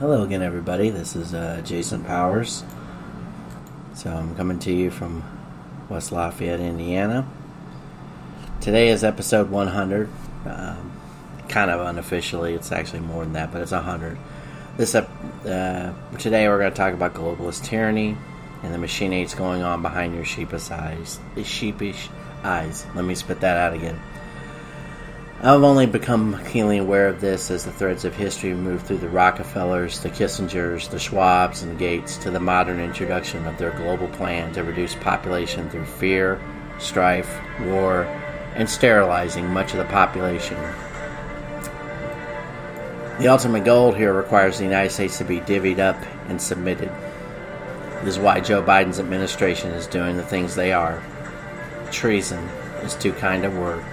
Hello again, everybody. This is uh, Jason Powers. So I'm coming to you from West Lafayette, Indiana. Today is episode 100. Um, kind of unofficially, it's actually more than that, but it's 100. This uh, today we're going to talk about globalist tyranny and the machinates going on behind your sheepish eyes. Sheepish eyes. Let me spit that out again. I've only become keenly aware of this as the threads of history move through the Rockefellers, the Kissingers, the Schwabs, and Gates to the modern introduction of their global plan to reduce population through fear, strife, war, and sterilizing much of the population. The ultimate goal here requires the United States to be divvied up and submitted. This is why Joe Biden's administration is doing the things they are. Treason is too kind a word.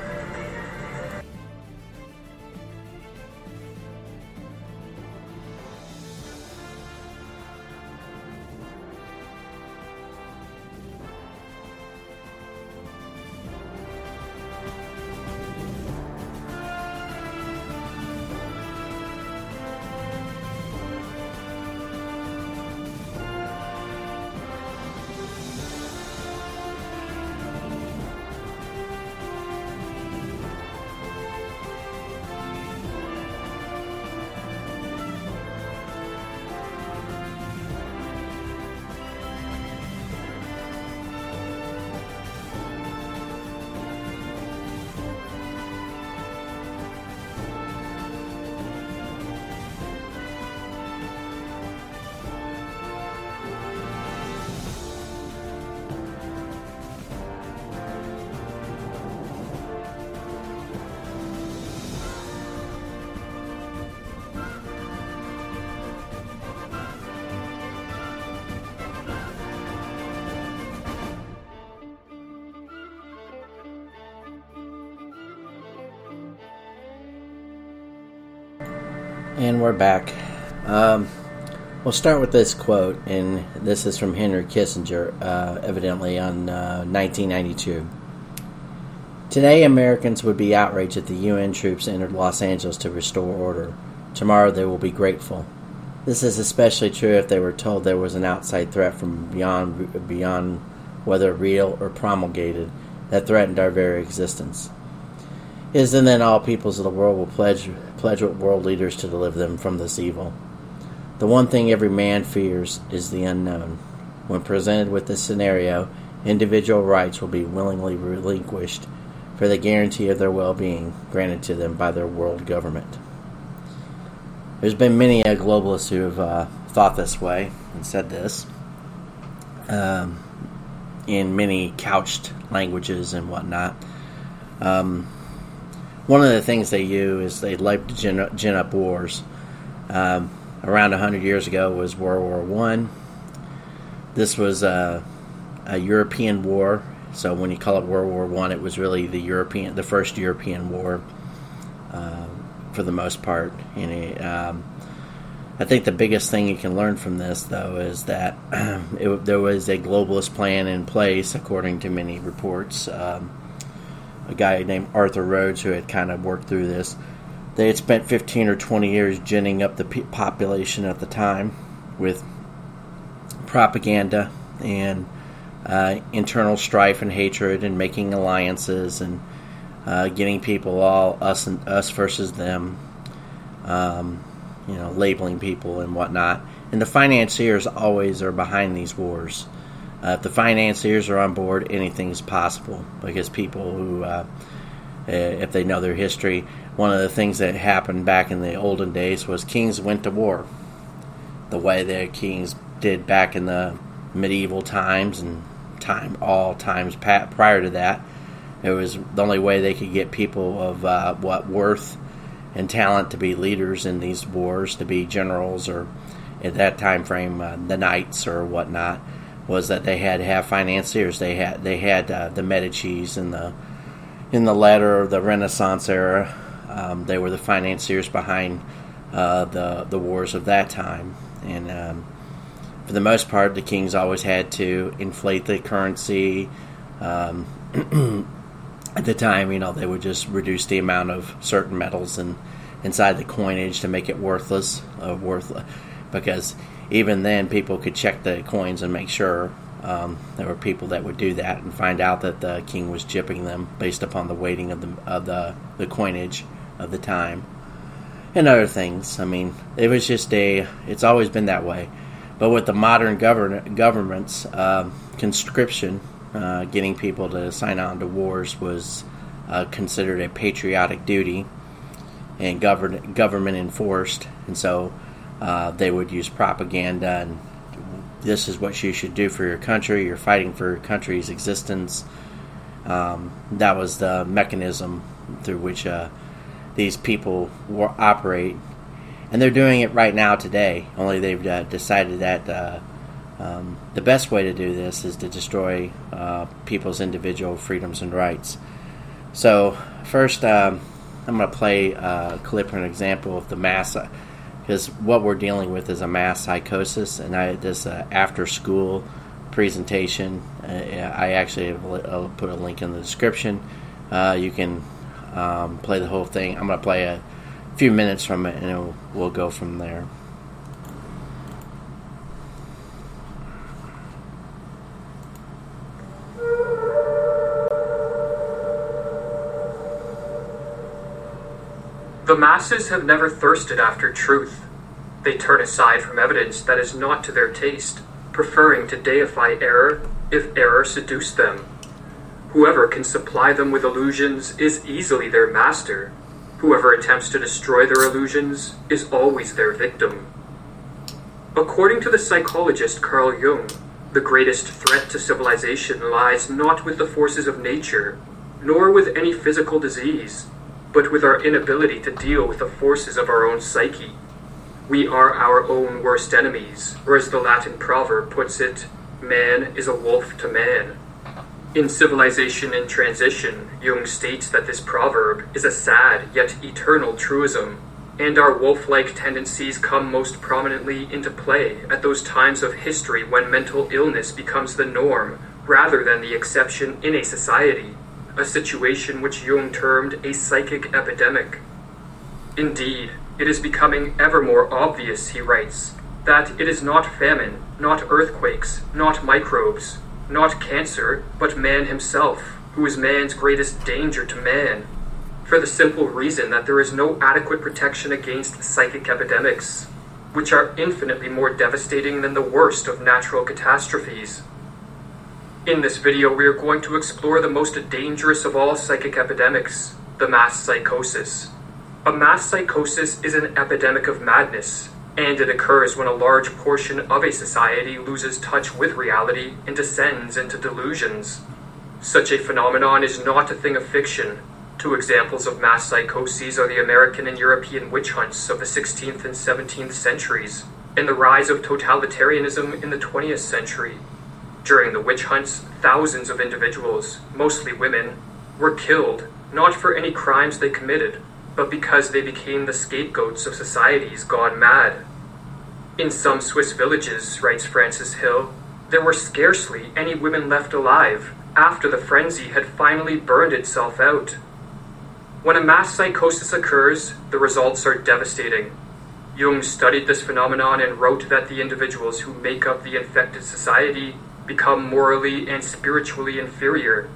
And we're back. Um, we'll start with this quote, and this is from Henry Kissinger, uh, evidently on uh, 1992. Today, Americans would be outraged that the UN troops entered Los Angeles to restore order. Tomorrow, they will be grateful. This is especially true if they were told there was an outside threat from beyond, beyond whether real or promulgated, that threatened our very existence. Is then that all peoples of the world will pledge pledge with world leaders to deliver them from this evil. The one thing every man fears is the unknown. When presented with this scenario, individual rights will be willingly relinquished for the guarantee of their well being granted to them by their world government. There's been many uh, globalists who have uh, thought this way and said this um, in many couched languages and whatnot. Um, one of the things they use is they like to gin, gin up wars. Um, around 100 years ago was World War One. This was a, a, European war, so when you call it World War One, it was really the European, the first European war, uh, for the most part. And it, um, I think the biggest thing you can learn from this, though, is that it, there was a globalist plan in place, according to many reports. Um, a guy named Arthur Rhodes who had kind of worked through this. They had spent 15 or 20 years ginning up the population at the time with propaganda and uh, internal strife and hatred and making alliances and uh, getting people all us and us versus them, um, you know, labeling people and whatnot. And the financiers always are behind these wars. Uh, if the financiers are on board, anything's possible because people who, uh, uh, if they know their history, one of the things that happened back in the olden days was kings went to war. The way that kings did back in the medieval times and time all times prior to that, it was the only way they could get people of uh, what worth and talent to be leaders in these wars, to be generals or at that time frame uh, the knights or whatnot was that they had to have financiers. They had they had uh, the Medici's in the in the latter of the Renaissance era. Um, they were the financiers behind uh, the the wars of that time, and um, for the most part, the kings always had to inflate the currency. Um, at the time, you know, they would just reduce the amount of certain metals and inside the coinage to make it worthless, uh, worth because even then people could check the coins and make sure um, there were people that would do that and find out that the king was jipping them based upon the weighting of the of the, the coinage of the time and other things. I mean, it was just a. It's always been that way, but with the modern govern, governments, uh, conscription, uh, getting people to sign on to wars was uh, considered a patriotic duty and govern, government enforced, and so uh, they would use propaganda and this is what you should do for your country. You're fighting for your country's existence. Um, that was the mechanism through which uh, these people operate, and they're doing it right now today. Only they've uh, decided that uh, um, the best way to do this is to destroy uh, people's individual freedoms and rights. So first, um, I'm going to play a clip or an example of the mass because what we're dealing with is a mass psychosis, and I this uh, after school presentation. Uh, I actually have I'll put a link in the description. Uh, you can um, play the whole thing. I'm going to play a few minutes from it, and we'll go from there. The masses have never thirsted after truth. They turn aside from evidence that is not to their taste, preferring to deify error if error seduce them. Whoever can supply them with illusions is easily their master. Whoever attempts to destroy their illusions is always their victim. According to the psychologist Carl Jung, the greatest threat to civilization lies not with the forces of nature, nor with any physical disease, but with our inability to deal with the forces of our own psyche. We are our own worst enemies, or as the Latin proverb puts it, man is a wolf to man. In Civilization in Transition, Jung states that this proverb is a sad yet eternal truism, and our wolf like tendencies come most prominently into play at those times of history when mental illness becomes the norm rather than the exception in a society a situation which Jung termed a psychic epidemic. Indeed, it is becoming ever more obvious, he writes, that it is not famine, not earthquakes, not microbes, not cancer, but man himself, who is man's greatest danger to man, for the simple reason that there is no adequate protection against psychic epidemics, which are infinitely more devastating than the worst of natural catastrophes. In this video, we are going to explore the most dangerous of all psychic epidemics, the mass psychosis. A mass psychosis is an epidemic of madness, and it occurs when a large portion of a society loses touch with reality and descends into delusions. Such a phenomenon is not a thing of fiction. Two examples of mass psychoses are the American and European witch hunts of the 16th and 17th centuries, and the rise of totalitarianism in the 20th century. During the witch hunts, thousands of individuals, mostly women, were killed, not for any crimes they committed, but because they became the scapegoats of societies gone mad. In some Swiss villages, writes Francis Hill, there were scarcely any women left alive after the frenzy had finally burned itself out. When a mass psychosis occurs, the results are devastating. Jung studied this phenomenon and wrote that the individuals who make up the infected society become morally and spiritually inferior.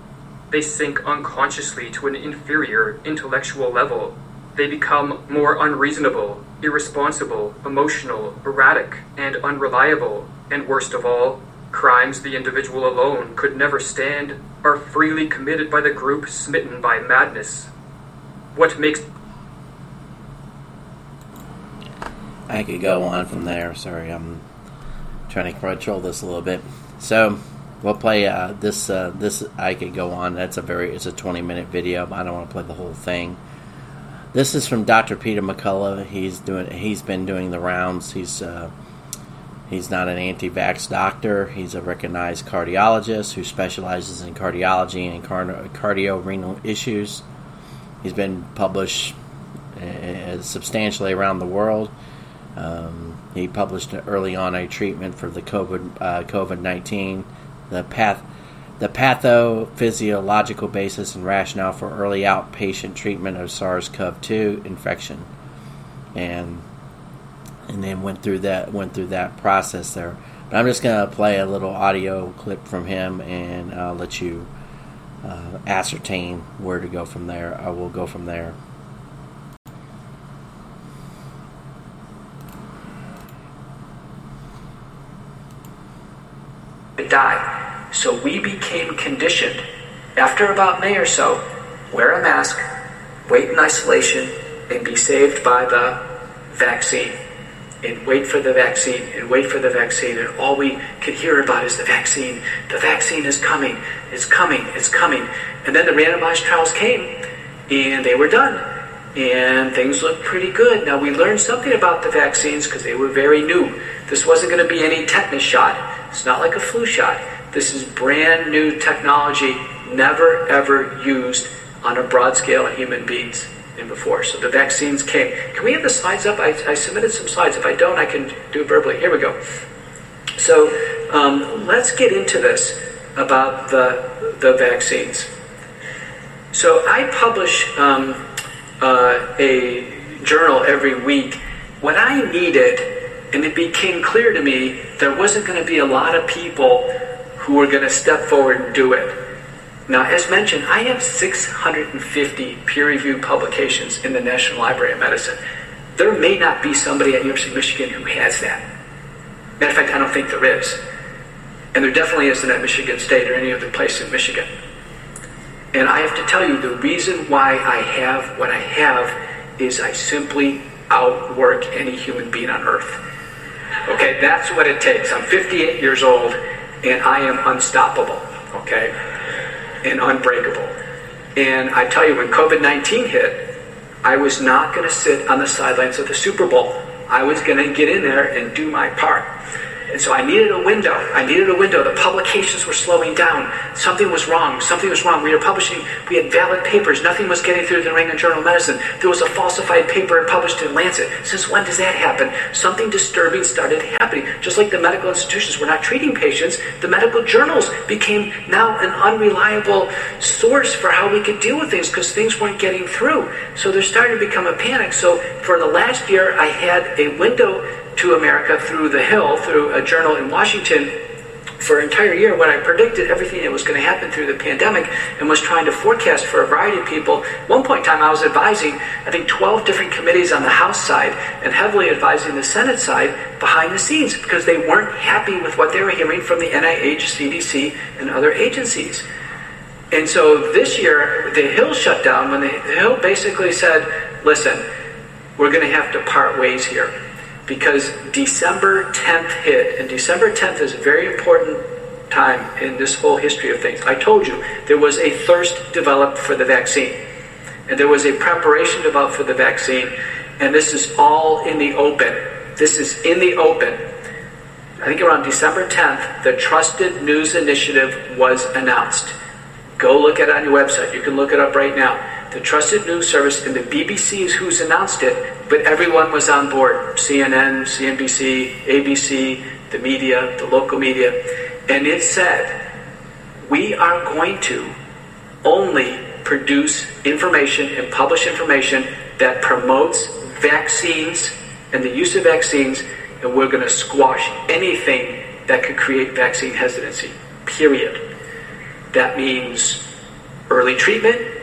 They sink unconsciously to an inferior intellectual level. They become more unreasonable, irresponsible, emotional, erratic, and unreliable. And worst of all, crimes the individual alone could never stand are freely committed by the group smitten by madness. What makes. I could go on from there. Sorry, I'm trying to control this a little bit. So we'll play uh, this. Uh, this I could go on. That's a very. It's a 20 minute video. But I don't want to play the whole thing. This is from Dr. Peter McCullough. He's doing. He's been doing the rounds. He's. Uh, he's not an anti-vax doctor. He's a recognized cardiologist who specializes in cardiology and cardio-renal issues. He's been published uh, substantially around the world. Um, he published early on a treatment for the COVID uh, COVID nineteen, the path, the pathophysiological basis and rationale for early outpatient treatment of SARS-CoV-2 infection, and and then went through that went through that process there. But I'm just gonna play a little audio clip from him, and I'll let you uh, ascertain where to go from there. I will go from there. die. So we became conditioned. After about May or so, wear a mask, wait in isolation, and be saved by the vaccine. And wait for the vaccine, and wait for the vaccine. And all we could hear about is the vaccine. The vaccine is coming, it's coming, it's coming. And then the randomized trials came, and they were done. And things looked pretty good. Now, we learned something about the vaccines because they were very new. This wasn't going to be any tetanus shot. It's not like a flu shot. This is brand new technology, never ever used on a broad scale in human beings in before. So the vaccines came. Can we have the slides up? I, I submitted some slides. If I don't, I can do verbally. Here we go. So um, let's get into this about the, the vaccines. So I publish um, uh, a journal every week. What I needed, and it became clear to me, there wasn't going to be a lot of people who are going to step forward and do it. Now, as mentioned, I have 650 peer reviewed publications in the National Library of Medicine. There may not be somebody at University of Michigan who has that. Matter of fact, I don't think there is. And there definitely isn't at Michigan State or any other place in Michigan. And I have to tell you, the reason why I have what I have is I simply outwork any human being on earth. Okay, that's what it takes. I'm 58 years old and I am unstoppable. Okay? and unbreakable. And I tell you, when COVID 19 hit, I was not going to sit on the sidelines of the Super Bowl. I was going to get in there and do my part. And so I needed a window. I needed a window. The publications were slowing down. Something was wrong. Something was wrong. We were publishing, we had valid papers. Nothing was getting through the New England Journal of Medicine. There was a falsified paper published in Lancet. Since when does that happen? Something disturbing started happening. Just like the medical institutions were not treating patients, the medical journals became now an unreliable source for how we could deal with things because things weren't getting through. So there started to become a panic. So for the last year, I had a window to America through the Hill, through a journal in Washington, for an entire year when I predicted everything that was going to happen through the pandemic and was trying to forecast for a variety of people. At one point in time, I was advising, I think, 12 different committees on the House side and heavily advising the Senate side behind the scenes because they weren't happy with what they were hearing from the NIH, CDC, and other agencies. And so this year, the Hill shut down when the Hill basically said, listen, we're going to have to part ways here because December 10th hit, and December 10th is a very important time in this whole history of things. I told you there was a thirst developed for the vaccine, and there was a preparation developed for the vaccine, and this is all in the open. This is in the open. I think around December 10th, the Trusted News Initiative was announced. Go look at it on your website. You can look it up right now the trusted news service, and the BBC is who's announced it, but everyone was on board CNN, CNBC, ABC, the media, the local media. And it said, we are going to only produce information and publish information that promotes vaccines and the use of vaccines, and we're going to squash anything that could create vaccine hesitancy. Period. That means early treatment,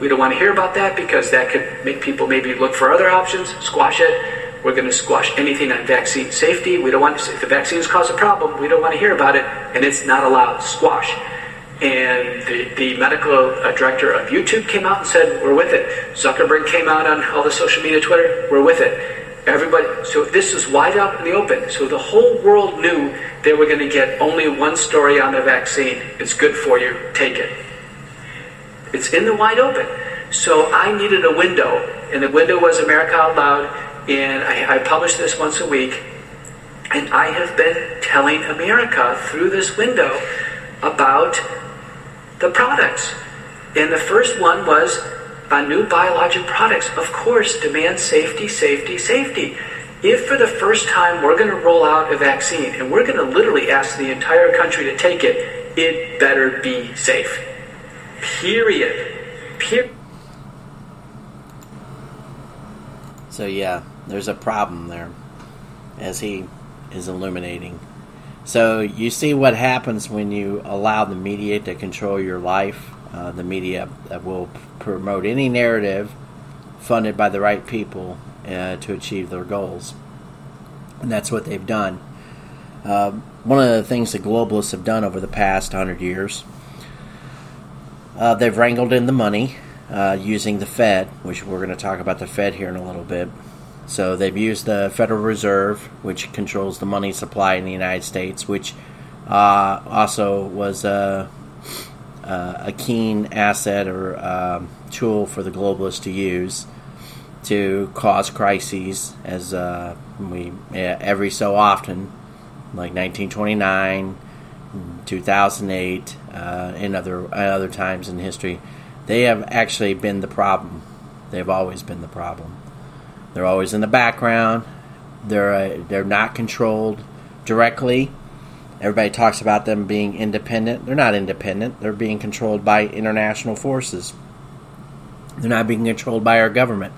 we don't want to hear about that because that could make people maybe look for other options, squash it. We're going to squash anything on vaccine safety. We don't want to, if the vaccines cause a problem, we don't want to hear about it, and it's not allowed. Squash. And the, the medical uh, director of YouTube came out and said, We're with it. Zuckerberg came out on all the social media, Twitter, we're with it. Everybody, so this is wide out in the open. So the whole world knew they were going to get only one story on the vaccine. It's good for you, take it. It's in the wide open. So I needed a window, and the window was America Out Loud, and I, I publish this once a week. And I have been telling America through this window about the products. And the first one was on new biologic products. Of course, demand safety, safety, safety. If for the first time we're going to roll out a vaccine and we're going to literally ask the entire country to take it, it better be safe. Period. Period. So yeah, there's a problem there. as he is illuminating. So you see what happens when you allow the media to control your life. Uh, the media that will promote any narrative funded by the right people uh, to achieve their goals, and that's what they've done. Uh, one of the things the globalists have done over the past hundred years, uh, they've wrangled in the money uh, using the Fed, which we're going to talk about the Fed here in a little bit. So they've used the Federal Reserve, which controls the money supply in the United States, which uh, also was a, a, keen asset or um, tool for the globalists to use to cause crises, as uh, we every so often, like 1929, 2008, uh, and other other times in history, they have actually been the problem. They've always been the problem. They're always in the background. They're uh, they're not controlled directly. Everybody talks about them being independent. They're not independent. They're being controlled by international forces. They're not being controlled by our government.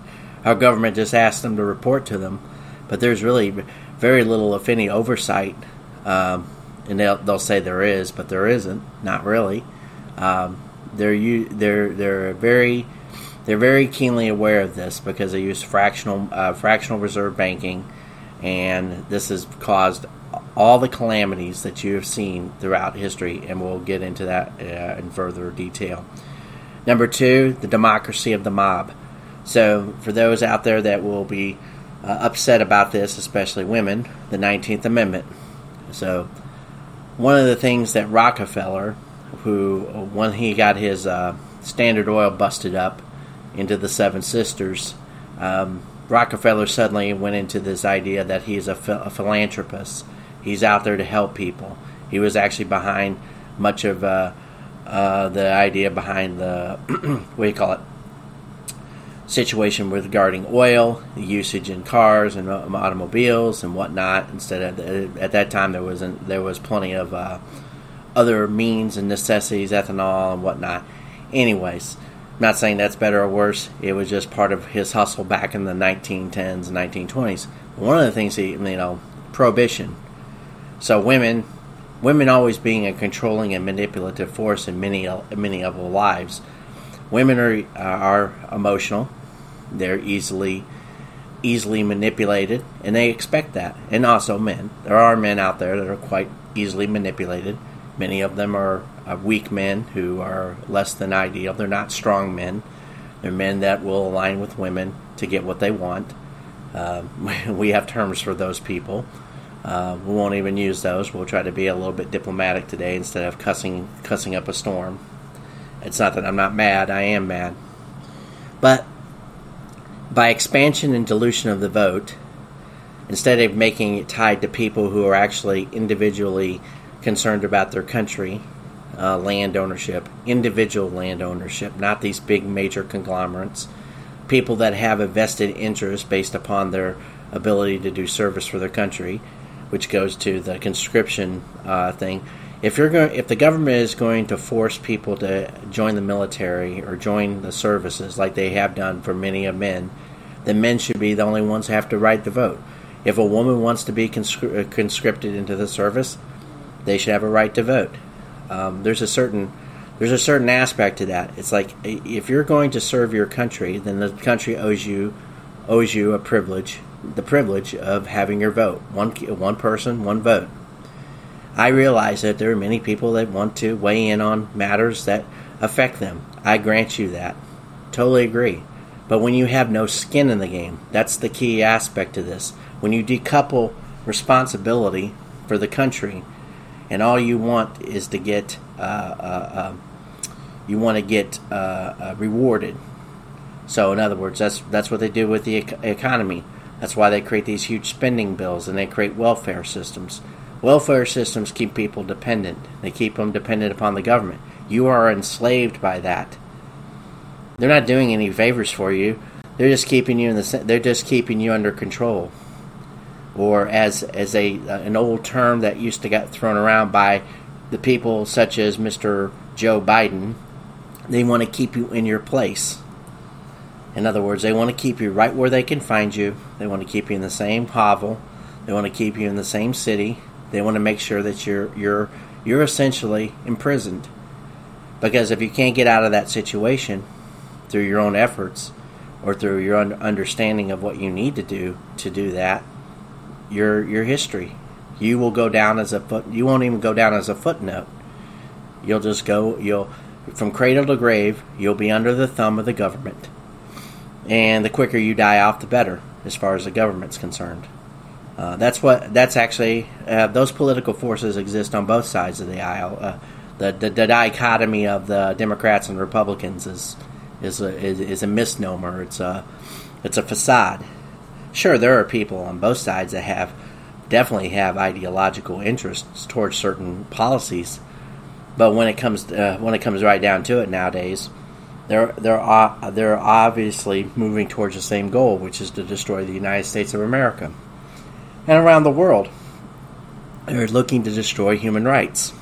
Our government just asks them to report to them, but there's really very little, if any, oversight. Um, and they'll they'll say there is, but there isn't. Not really. Um, they're they're they're very they're very keenly aware of this because they use fractional uh, fractional reserve banking, and this has caused all the calamities that you have seen throughout history, and we'll get into that uh, in further detail. Number two, the democracy of the mob. So, for those out there that will be uh, upset about this, especially women, the 19th Amendment. So, one of the things that Rockefeller, who when he got his uh, Standard Oil busted up, into the Seven Sisters, um, Rockefeller suddenly went into this idea that he's a, a, philanthropist. He's out there to help people. He was actually behind much of uh, uh, the idea behind the what do you call it situation regarding oil, usage in cars and automobiles and whatnot. Instead of at that time there wasn't there was plenty of uh, other means and necessities, ethanol and whatnot. Anyways, I'm not saying that's better or worse. It was just part of his hustle back in the 1910s and 1920s. One of the things he, you know, prohibition. So women, women always being a controlling and manipulative force in many many of our lives. Women are are emotional. They're easily easily manipulated, and they expect that. And also men. There are men out there that are quite easily manipulated. Many of them are uh, weak men who are less than ideal. They're not strong men. They're men that will align with women to get what they want. Uh, we have terms for those people. Uh, we won't even use those. We'll try to be a little bit diplomatic today instead of cussing cussing up a storm. It's not that I'm not mad. I am mad. But by expansion and dilution of the vote, instead of making it tied to people who are actually individually concerned about their country uh, land ownership, individual land ownership, not these big major conglomerates. People that have a vested interest based upon their ability to do service for their country, which goes to the conscription uh, thing. If you're going, if the government is going to force people to join the military or join the services like they have done for many of men, then men should be the only ones who have to write the vote. If a woman wants to be conscri- conscripted into the service, they should have a right to vote. Um, there's a certain there's a certain aspect to that. It's like if you're going to serve your country, then the country owes you owes you a privilege, the privilege of having your vote. One one person, one vote. I realize that there are many people that want to weigh in on matters that affect them. I grant you that. Totally agree. But when you have no skin in the game, that's the key aspect to this. When you decouple responsibility for the country and all you want is to get uh, uh, um, you want to get uh, uh, rewarded. So, in other words, that's that's what they do with the economy. That's why they create these huge spending bills and they create welfare systems. Welfare systems keep people dependent. They keep them dependent upon the government. You are enslaved by that. They're not doing any favors for you. They're just keeping you in the. They're just keeping you under control or as as a an old term that used to get thrown around by the people such as Mr. Joe Biden, they want to keep you in your place. In other words, they want to keep you right where they can find you. They want to keep you in the same hovel, They want to keep you in the same city. They want to make sure that you're you're you're essentially imprisoned. Because if you can't get out of that situation through your own efforts or through your understanding of what you need to do to do that, your your history, you will go down as a foot. You won't even go down as a footnote. You'll just go. You'll from cradle to grave. You'll be under the thumb of the government, and the quicker you die off, the better, as far as the government's concerned. Uh, that's what. That's actually uh, those political forces exist on both sides of the aisle. Uh, the, the, the dichotomy of the Democrats and Republicans is is a, is, is a misnomer. It's a it's a facade. Sure, there are people on both sides that have definitely have ideological interests towards certain policies, but when it comes to, uh, when it comes right down to it nowadays, they're they're they're obviously moving towards the same goal, which is to destroy the United States of America, and around the world, they're looking to destroy human rights,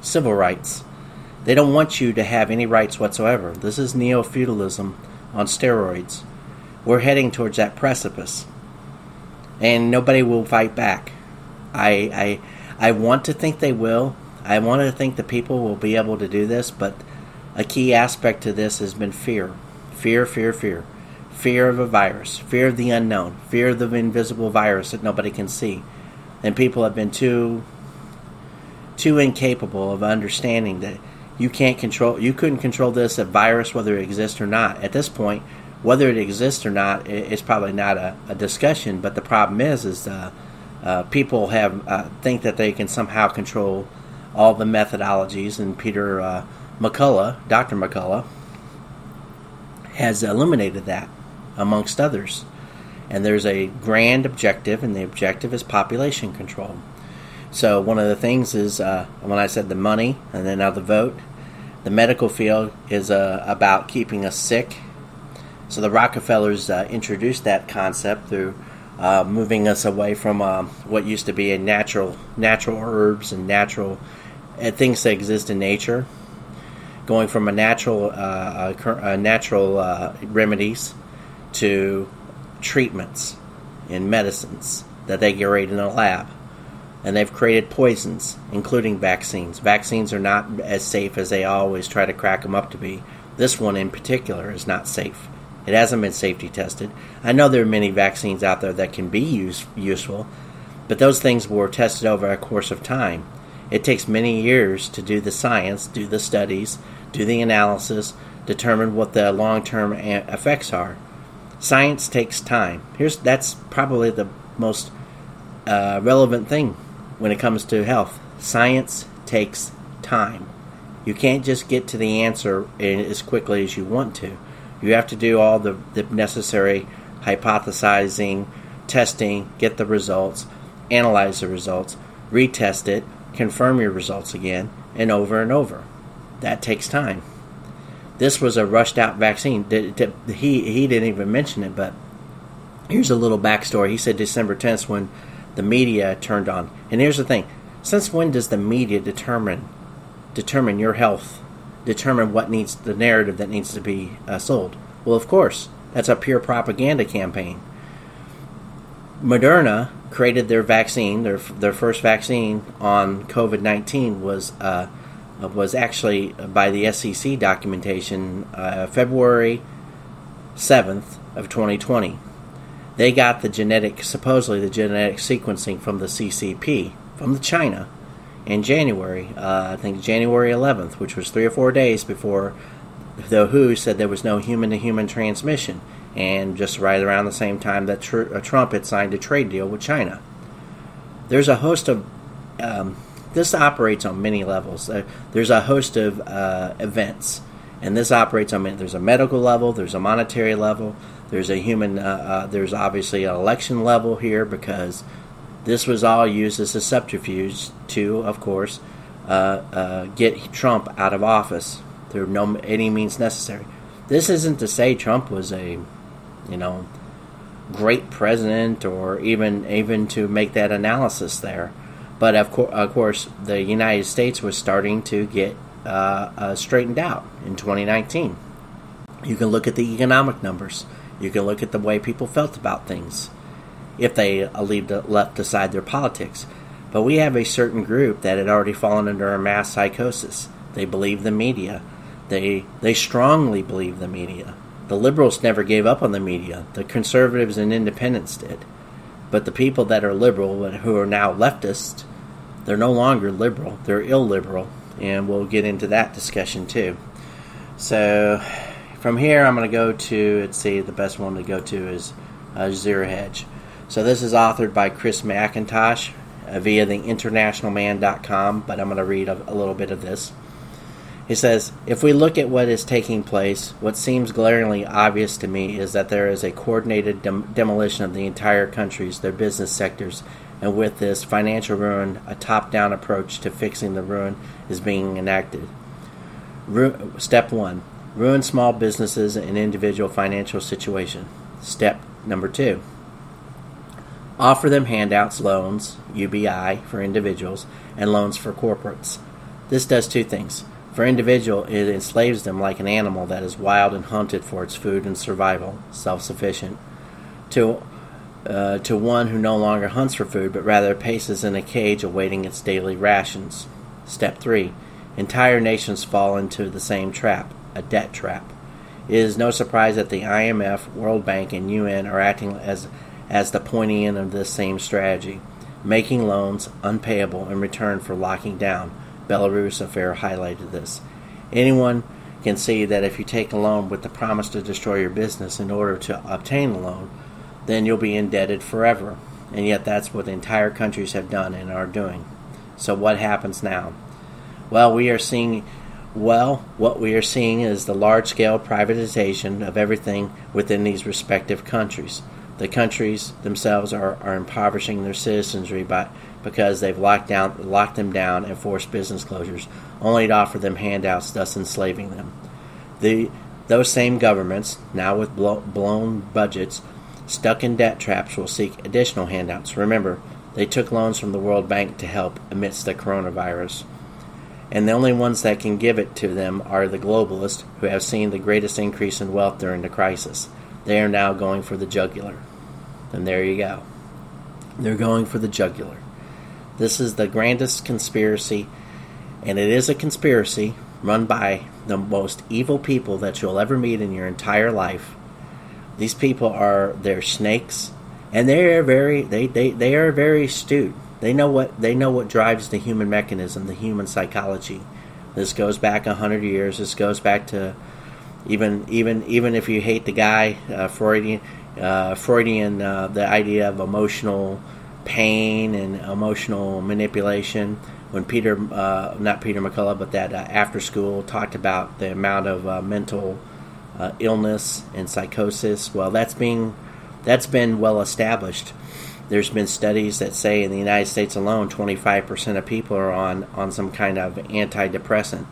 civil rights. They don't want you to have any rights whatsoever. This is neo feudalism on steroids. We're heading towards that precipice and nobody will fight back. I, I, I want to think they will. I want to think the people will be able to do this, but a key aspect to this has been fear. Fear, fear, fear. Fear of a virus, fear of the unknown, fear of the invisible virus that nobody can see. And people have been too too incapable of understanding that you can't control you couldn't control this virus whether it exists or not. At this point, whether it exists or not it's probably not a, a discussion. But the problem is, is uh, uh, people have uh, think that they can somehow control all the methodologies, and Peter uh, McCullough, Dr. McCullough, has eliminated that amongst others. And there's a grand objective, and the objective is population control. So one of the things is uh, when I said the money, and then now the vote. The medical field is uh, about keeping us sick so the Rockefellers uh, introduced that concept through uh, moving us away from uh, what used to be a natural natural herbs and natural uh, things that exist in nature, going from a natural uh, natural uh, remedies to treatments and medicines that they create in a lab. And they've created poisons, including vaccines. Vaccines are not as safe as they always try to crack them up to be. This one in particular is not safe. It hasn't been safety tested. I know there are many vaccines out there that can be use, useful, but those things were tested over a course of time. It takes many years to do the science, do the studies, do the analysis, determine what the long-term effects are. Science takes time. Here's that's probably the most uh, relevant thing when it comes to health. Science takes time. You can't just get to the answer as quickly as you want to. You have to do all the, the necessary hypothesizing, testing, get the results, analyze the results, retest it, confirm your results again, and over and over. That takes time. This was a rushed out vaccine. He, he didn't even mention it, but here's a little backstory. He said December 10th when the media turned on. And here's the thing since when does the media determine determine your health determine what needs the narrative that needs to be uh, sold. Well, of course, that's a pure propaganda campaign. Moderna created their vaccine, their their first vaccine on COVID nineteen was uh, was actually by the SEC documentation uh, February seventh of twenty twenty. They got the genetic, supposedly the genetic sequencing from the CCP from the China in January, uh, I think January 11th, which was three or four days before the WHO said there was no human to human transmission, and just right around the same time that uh, Trump had signed a trade deal with China. There's a host of um, this operates on many levels. There's a host of uh, events, and this operates on there's a medical level, there's a monetary level, there's a human, uh, uh, there's obviously an election level here because this was all used as a subterfuge to, of course, uh, uh, get Trump out of office through no any means necessary. This isn't to say Trump was a, you know, great president or even even to make that analysis there. But of, co- of course, the United States was starting to get uh, uh, straightened out in 2019. You can look at the economic numbers. You can look at the way people felt about things if they left aside their politics. But we have a certain group that had already fallen under a mass psychosis. They believe the media. They they strongly believe the media. The liberals never gave up on the media. The conservatives and independents did. But the people that are liberal who are now leftist, they're no longer liberal. They're illiberal, and we'll get into that discussion too. So from here, I'm going to go to let's see. The best one to go to is uh, Zero Hedge. So this is authored by Chris McIntosh uh, via the internationalman.com, but I'm going to read a, a little bit of this. He says, If we look at what is taking place, what seems glaringly obvious to me is that there is a coordinated dem- demolition of the entire countries, their business sectors, and with this financial ruin, a top down approach to fixing the ruin is being enacted. Ru- step 1 Ruin small businesses and individual financial situation. Step number 2 Offer them handouts, loans, UBI for individuals, and loans for corporates. This does two things for individual, it enslaves them like an animal that is wild and hunted for its food and survival, self-sufficient. To uh, to one who no longer hunts for food, but rather paces in a cage awaiting its daily rations. Step 3. Entire nations fall into the same trap, a debt trap. It is no surprise that the IMF, World Bank, and UN are acting as, as the pointy end of this same strategy, making loans unpayable in return for locking down Belarus affair highlighted this. Anyone can see that if you take a loan with the promise to destroy your business in order to obtain the loan, then you'll be indebted forever. And yet, that's what entire countries have done and are doing. So, what happens now? Well, we are seeing. Well, what we are seeing is the large scale privatization of everything within these respective countries. The countries themselves are, are impoverishing their citizenry by because they've locked down locked them down and forced business closures, only to offer them handouts, thus enslaving them. The those same governments, now with blown budgets, stuck in debt traps, will seek additional handouts. Remember, they took loans from the World Bank to help amidst the coronavirus. And the only ones that can give it to them are the globalists who have seen the greatest increase in wealth during the crisis. They are now going for the jugular. And there you go. They're going for the jugular. This is the grandest conspiracy, and it is a conspiracy run by the most evil people that you'll ever meet in your entire life. These people are they're snakes, and they are very they, they, they are very astute. They know what they know what drives the human mechanism, the human psychology. This goes back a hundred years. This goes back to even even even if you hate the guy uh, Freudian uh, Freudian uh, the idea of emotional pain and emotional manipulation. When Peter, uh, not Peter McCullough, but that uh, after school talked about the amount of uh, mental uh, illness and psychosis, well, that's being that's been well established. There's been studies that say in the United States alone, 25% of people are on, on some kind of antidepressant.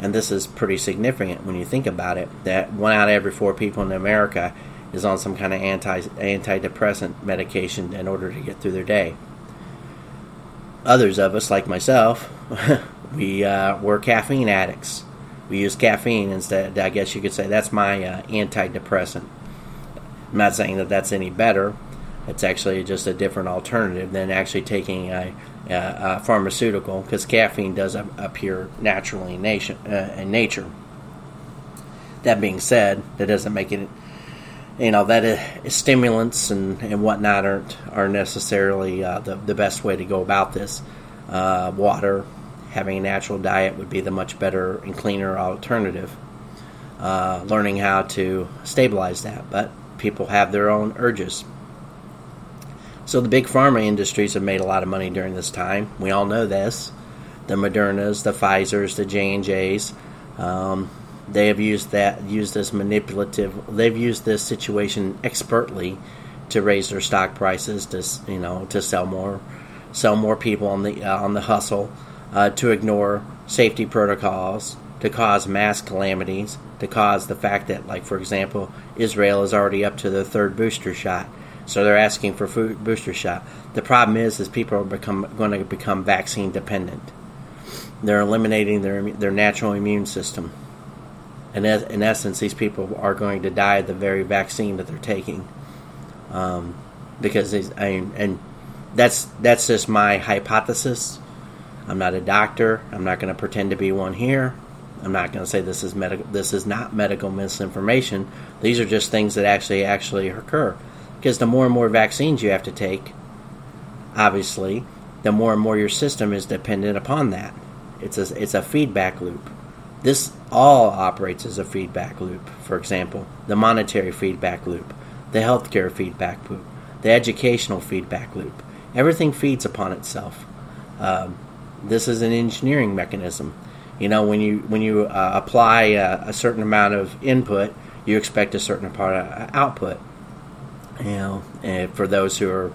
And this is pretty significant when you think about it. That one out of every four people in America is on some kind of anti antidepressant medication in order to get through their day. Others of us, like myself, we uh, we're caffeine addicts. We use caffeine instead. I guess you could say that's my uh, antidepressant. I'm not saying that that's any better. It's actually just a different alternative than actually taking a, a, a pharmaceutical because caffeine does appear naturally in, nation, uh, in nature. That being said, that doesn't make it you know that stimulants and, and whatnot aren't are necessarily uh, the the best way to go about this. Uh, water, having a natural diet would be the much better and cleaner alternative. Uh, learning how to stabilize that, but people have their own urges. So the big pharma industries have made a lot of money during this time. We all know this. The Modernas, the Pfizer's, the J and J's. Um, they have used that used this manipulative. They've used this situation expertly to raise their stock prices to you know to sell more, sell more people on the uh, on the hustle, uh, to ignore safety protocols, to cause mass calamities, to cause the fact that like for example Israel is already up to their third booster shot, so they're asking for food booster shot. The problem is is people are become going to become vaccine dependent. They're eliminating their their natural immune system in, essence, these people are going to die of the very vaccine that they're taking. Um, because I and that's that's just my hypothesis. I'm not a doctor. I'm not going to pretend to be one here. I'm not going to say this is medical. This is not medical misinformation. These are just things that actually actually occur. Because the more and more vaccines you have to take, obviously, the more and more your system is dependent upon that. It's a it's a feedback loop. This all operates as a feedback loop. For example, the monetary feedback loop, the healthcare feedback loop, the educational feedback loop. Everything feeds upon itself. Um, this is an engineering mechanism. You know, when you when you uh, apply a, certain amount of input, you expect a certain part of output. You know, and for those who are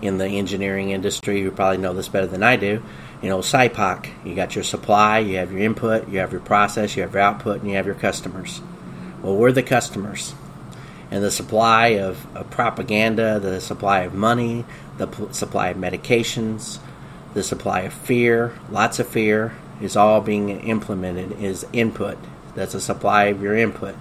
in the engineering industry, who probably know this better than I do, you know, SIPOC. You got your supply, you have your input, you have your process, you have your output, and you have your customers. Well, we're the customers. And the supply of, of propaganda, the supply of money, the p- supply of medications, the supply of fear, lots of fear, is all being implemented is input. That's a supply of your input.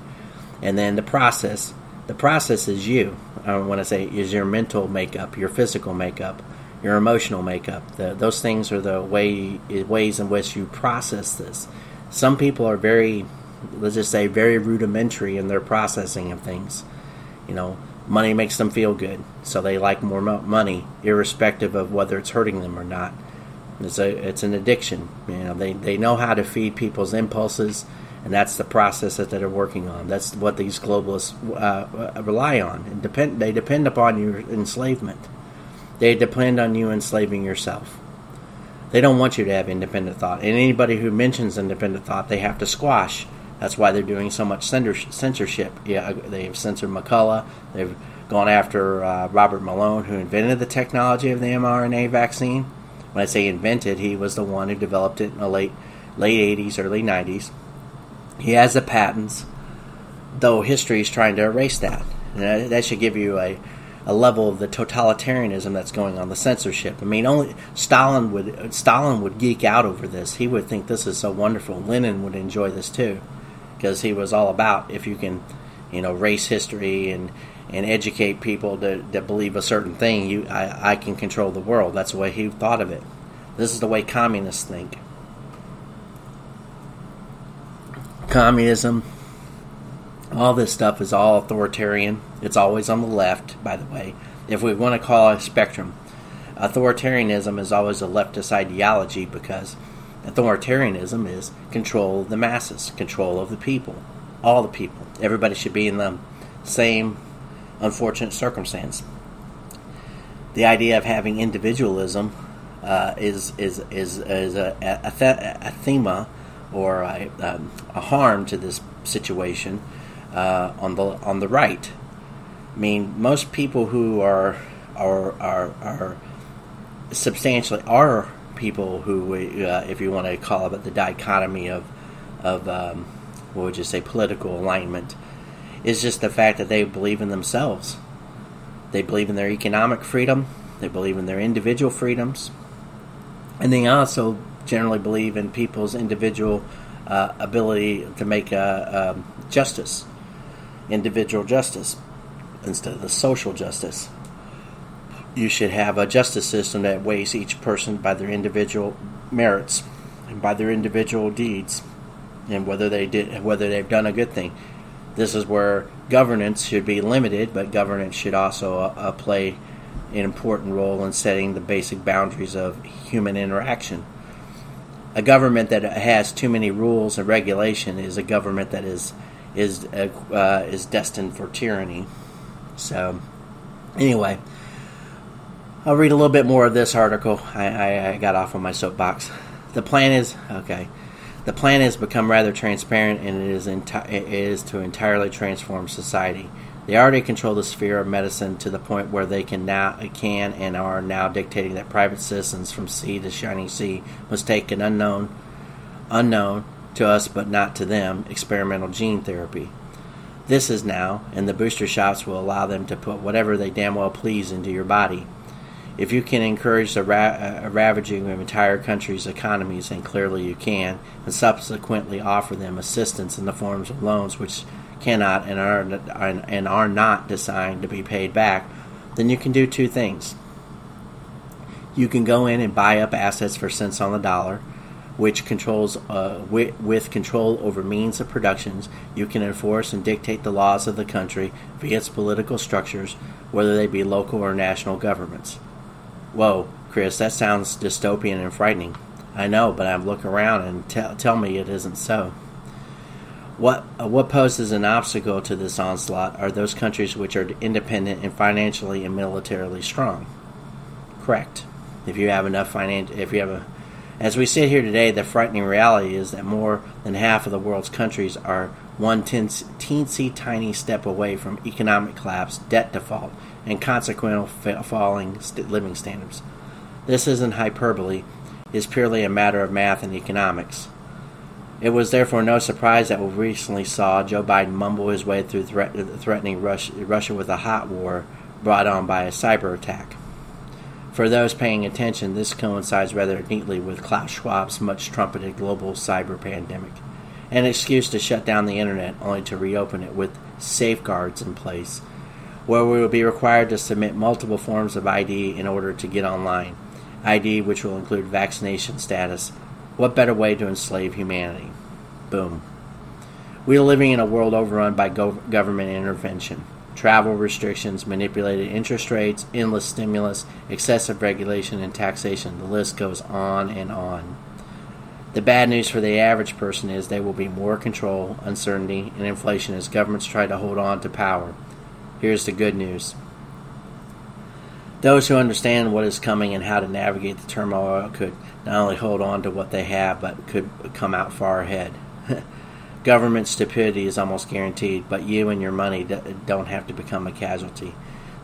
And then the process. The process is you. Uh, I want to say is your mental makeup, your physical makeup, your emotional makeup. The, those things are the way ways in which you process this. Some people are very, let's just say, very rudimentary in their processing of things. You know, money makes them feel good, so they like more money, irrespective of whether it's hurting them or not. It's a it's an addiction. You know, they they know how to feed people's impulses, and that's the process that they're working on. That's what these globalists uh, rely on. And depend they depend upon your enslavement. They depend on you enslaving yourself. They don't want you to have independent thought. And anybody who mentions independent thought, they have to squash. That's why they're doing so much censorship. Yeah, they've censored McCullough. They've gone after uh, Robert Malone, who invented the technology of the mRNA vaccine. When I say invented, he was the one who developed it in the late late 80s, early 90s. He has the patents, though history is trying to erase that. And that should give you a a level of the totalitarianism that's going on, the censorship. I mean, only Stalin would Stalin would geek out over this. He would think this is so wonderful. Lenin would enjoy this too, because he was all about if you can, you know, race history and and educate people to, to believe a certain thing. You, I, I can control the world. That's the way he thought of it. This is the way communists think. Communism all this stuff is all authoritarian. It's always on the left, by the way. If we want to call it a spectrum, authoritarianism is always a leftist ideology because authoritarianism is control of the masses, control of the people, all the people. Everybody should be in the same unfortunate circumstance. The idea of having individualism uh, is is is is a, a, a, or a, um, a harm to this situation uh, on the on the right. I mean, most people who are are are, are substantially are people who, uh, if you want to call it the dichotomy of of um, what would you say political alignment, is just the fact that they believe in themselves. They believe in their economic freedom. They believe in their individual freedoms, and they also generally believe in people's individual uh, ability to make uh, um, justice individual justice instead of the social justice. You should have a justice system that weighs each person by their individual merits and by their individual deeds and whether they did whether they've done a good thing. This is where governance should be limited, but governance should also uh, uh play an important role in setting the basic boundaries of human interaction. A government that has too many rules and regulation is a government that is is uh, uh, is destined for tyranny. So, anyway, I'll read a little bit more of this article. I, I, I got off on my soapbox. The plan is okay. The plan has become rather transparent, and it is, enti- it is to entirely transform society. They already control the sphere of medicine to the point where they can now can and are now dictating that private citizens from sea to shining sea must take an unknown, unknown to us but not to them, experimental gene therapy. This is now, and the booster shots will allow them to put whatever they damn well please into your body. If you can encourage the ra- uh, ravaging of entire countries' economies, and clearly you can, and subsequently offer them assistance in the forms of loans which cannot and are, and are not designed to be paid back, then you can do two things. You can go in and buy up assets for cents on the dollar, which controls uh, with, with, control over means of productions. You can enforce and dictate the laws of the country via its political structures, whether they be local or national governments. Whoa, Chris, that sounds dystopian and frightening. I know, but I look around and tell tell me it isn't so. What uh, what poses an obstacle to this onslaught are those countries which are independent and financially and militarily strong. Correct. If you have enough finance, if you have a, as we sit here today, the frightening reality is that more than half of the world's countries are one teensy tiny step away from economic collapse, debt default, and consequential falling living standards. This isn't hyperbole; it's purely a matter of math and economics. It was therefore no surprise that we recently saw Joe Biden mumble his way through threat, threatening Russia with a hot war brought on by a cyber attack. For those paying attention, this coincides rather neatly with Klaus Schwab's much trumpeted global cyber pandemic, an excuse to shut down the internet only to reopen it with safeguards in place, where we will be required to submit multiple forms of ID in order to get online. ID, which will include vaccination status, what better way to enslave humanity? Boom. We are living in a world overrun by go- government intervention. Travel restrictions, manipulated interest rates, endless stimulus, excessive regulation, and taxation. The list goes on and on. The bad news for the average person is there will be more control, uncertainty, and inflation as governments try to hold on to power. Here's the good news those who understand what is coming and how to navigate the turmoil could not only hold on to what they have, but could come out far ahead. Government stupidity is almost guaranteed, but you and your money don't have to become a casualty.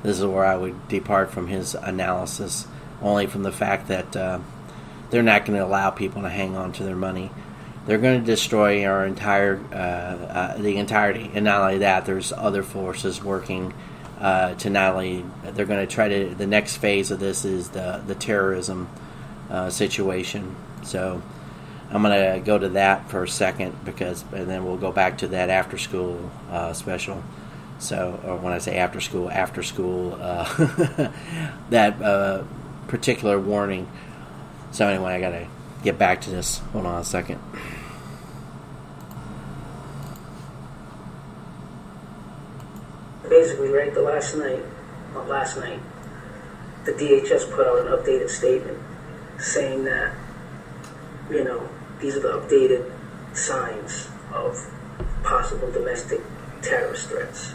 This is where I would depart from his analysis, only from the fact that uh, they're not going to allow people to hang on to their money. They're going to destroy our entire, uh, uh, the entirety, and not only that, there's other forces working uh, to not only they're going to try to the next phase of this is the the terrorism uh, situation. So I'm going to go to that for a second because and then we'll go back to that after school uh, special. So or when I say after school, after school uh, that uh, particular warning. So anyway, I got to get back to this. Hold on a second. basically, right, the last night, not last night, the DHS put out an updated statement saying that, you know, these are the updated signs of possible domestic terrorist threats.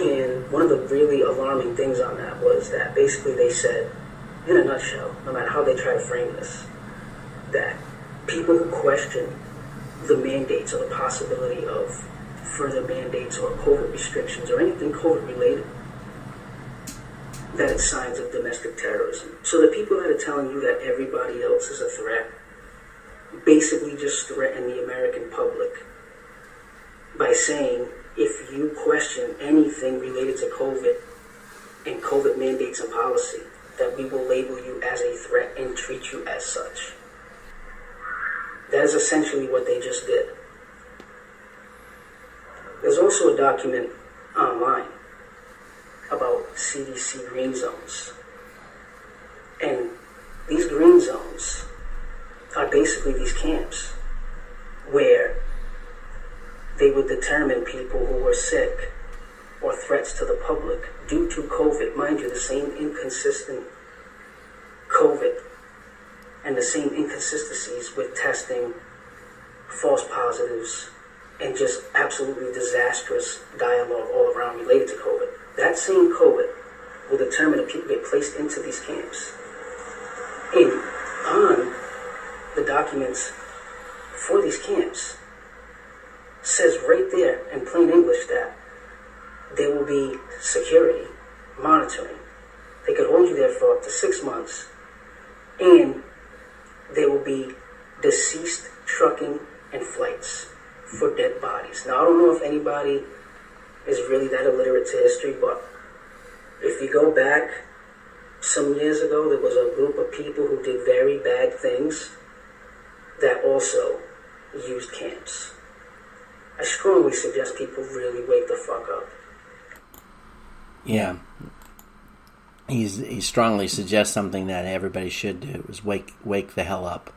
And one of the really alarming things on that was that basically they said, in a nutshell, no matter how they try to frame this, that people who question the mandates or the possibility of further mandates or COVID restrictions or anything COVID related, that it's signs of domestic terrorism. So the people that are telling you that everybody else is a threat basically just threaten the American public by saying if you question anything related to COVID and COVID mandates and policy, that we will label you as a threat and treat you as such. That is essentially what they just did. There's also a document online about CDC green zones. And these green zones are basically these camps where they would determine people who were sick or threats to the public due to COVID. Mind you, the same inconsistent COVID and the same inconsistencies with testing, false positives, and just absolutely disastrous dialogue all around related to COVID. That same COVID will determine if people get placed into these camps. And on the documents for these camps says right there in plain English that there will be security, monitoring. They could hold you there for up to six months, and there will be deceased trucking and flights for dead bodies. Now, I don't know if anybody is really that illiterate to history, but if you go back some years ago, there was a group of people who did very bad things that also used camps. I strongly suggest people really wake the fuck up. Yeah. He's he strongly suggests something that everybody should do is wake wake the hell up.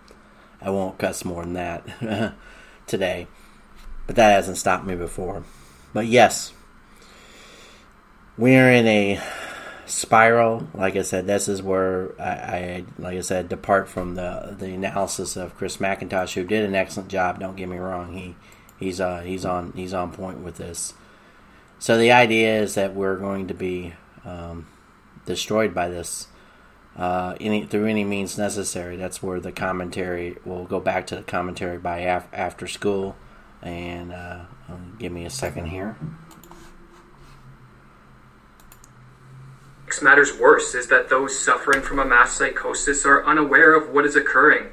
I won't cuss more than that today, but that hasn't stopped me before. But yes, we're in a spiral. Like I said, this is where I, I, like I said, depart from the the analysis of Chris MacIntosh, who did an excellent job. Don't get me wrong; he he's uh, he's on he's on point with this. So the idea is that we're going to be um, destroyed by this uh, any through any means necessary. That's where the commentary will go back to the commentary by af- after school. And uh, um, give me a second here. Makes matters worse is that those suffering from a mass psychosis are unaware of what is occurring.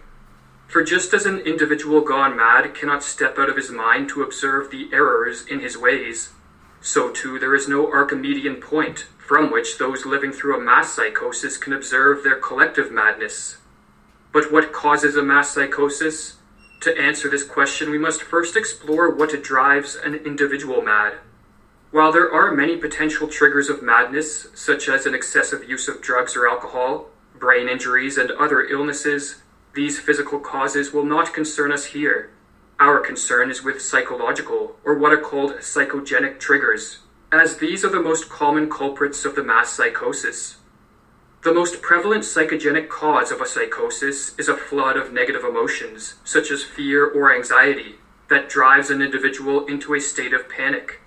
For just as an individual gone mad cannot step out of his mind to observe the errors in his ways, so too there is no Archimedean point from which those living through a mass psychosis can observe their collective madness. But what causes a mass psychosis? To answer this question, we must first explore what drives an individual mad. While there are many potential triggers of madness, such as an excessive use of drugs or alcohol, brain injuries, and other illnesses, these physical causes will not concern us here. Our concern is with psychological, or what are called psychogenic triggers, as these are the most common culprits of the mass psychosis. The most prevalent psychogenic cause of a psychosis is a flood of negative emotions, such as fear or anxiety, that drives an individual into a state of panic.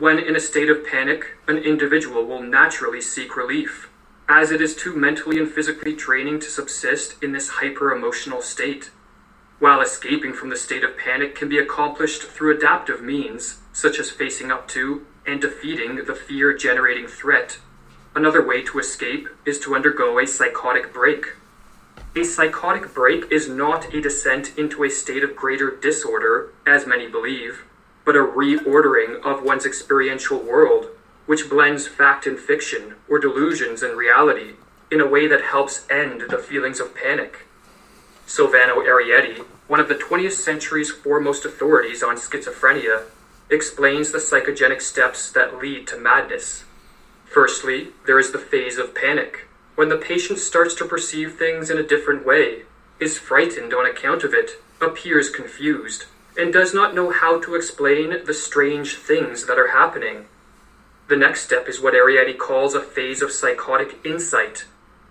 When in a state of panic, an individual will naturally seek relief, as it is too mentally and physically draining to subsist in this hyper emotional state. While escaping from the state of panic can be accomplished through adaptive means, such as facing up to and defeating the fear generating threat, another way to escape is to undergo a psychotic break. A psychotic break is not a descent into a state of greater disorder, as many believe but a reordering of one's experiential world, which blends fact and fiction, or delusions and reality, in a way that helps end the feelings of panic. Silvano Arieti, one of the 20th century's foremost authorities on schizophrenia, explains the psychogenic steps that lead to madness. Firstly, there is the phase of panic, when the patient starts to perceive things in a different way, is frightened on account of it, appears confused, and does not know how to explain the strange things that are happening. The next step is what Arieti calls a phase of psychotic insight,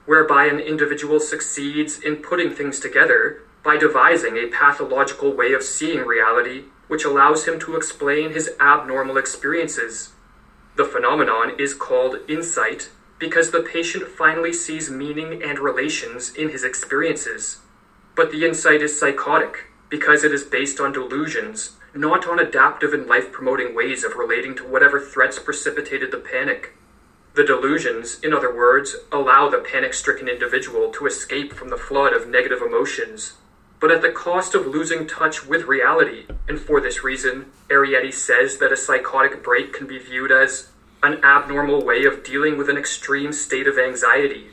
whereby an individual succeeds in putting things together by devising a pathological way of seeing reality which allows him to explain his abnormal experiences. The phenomenon is called insight because the patient finally sees meaning and relations in his experiences. But the insight is psychotic because it is based on delusions, not on adaptive and life promoting ways of relating to whatever threats precipitated the panic. The delusions, in other words, allow the panic stricken individual to escape from the flood of negative emotions, but at the cost of losing touch with reality, and for this reason, Arieti says that a psychotic break can be viewed as an abnormal way of dealing with an extreme state of anxiety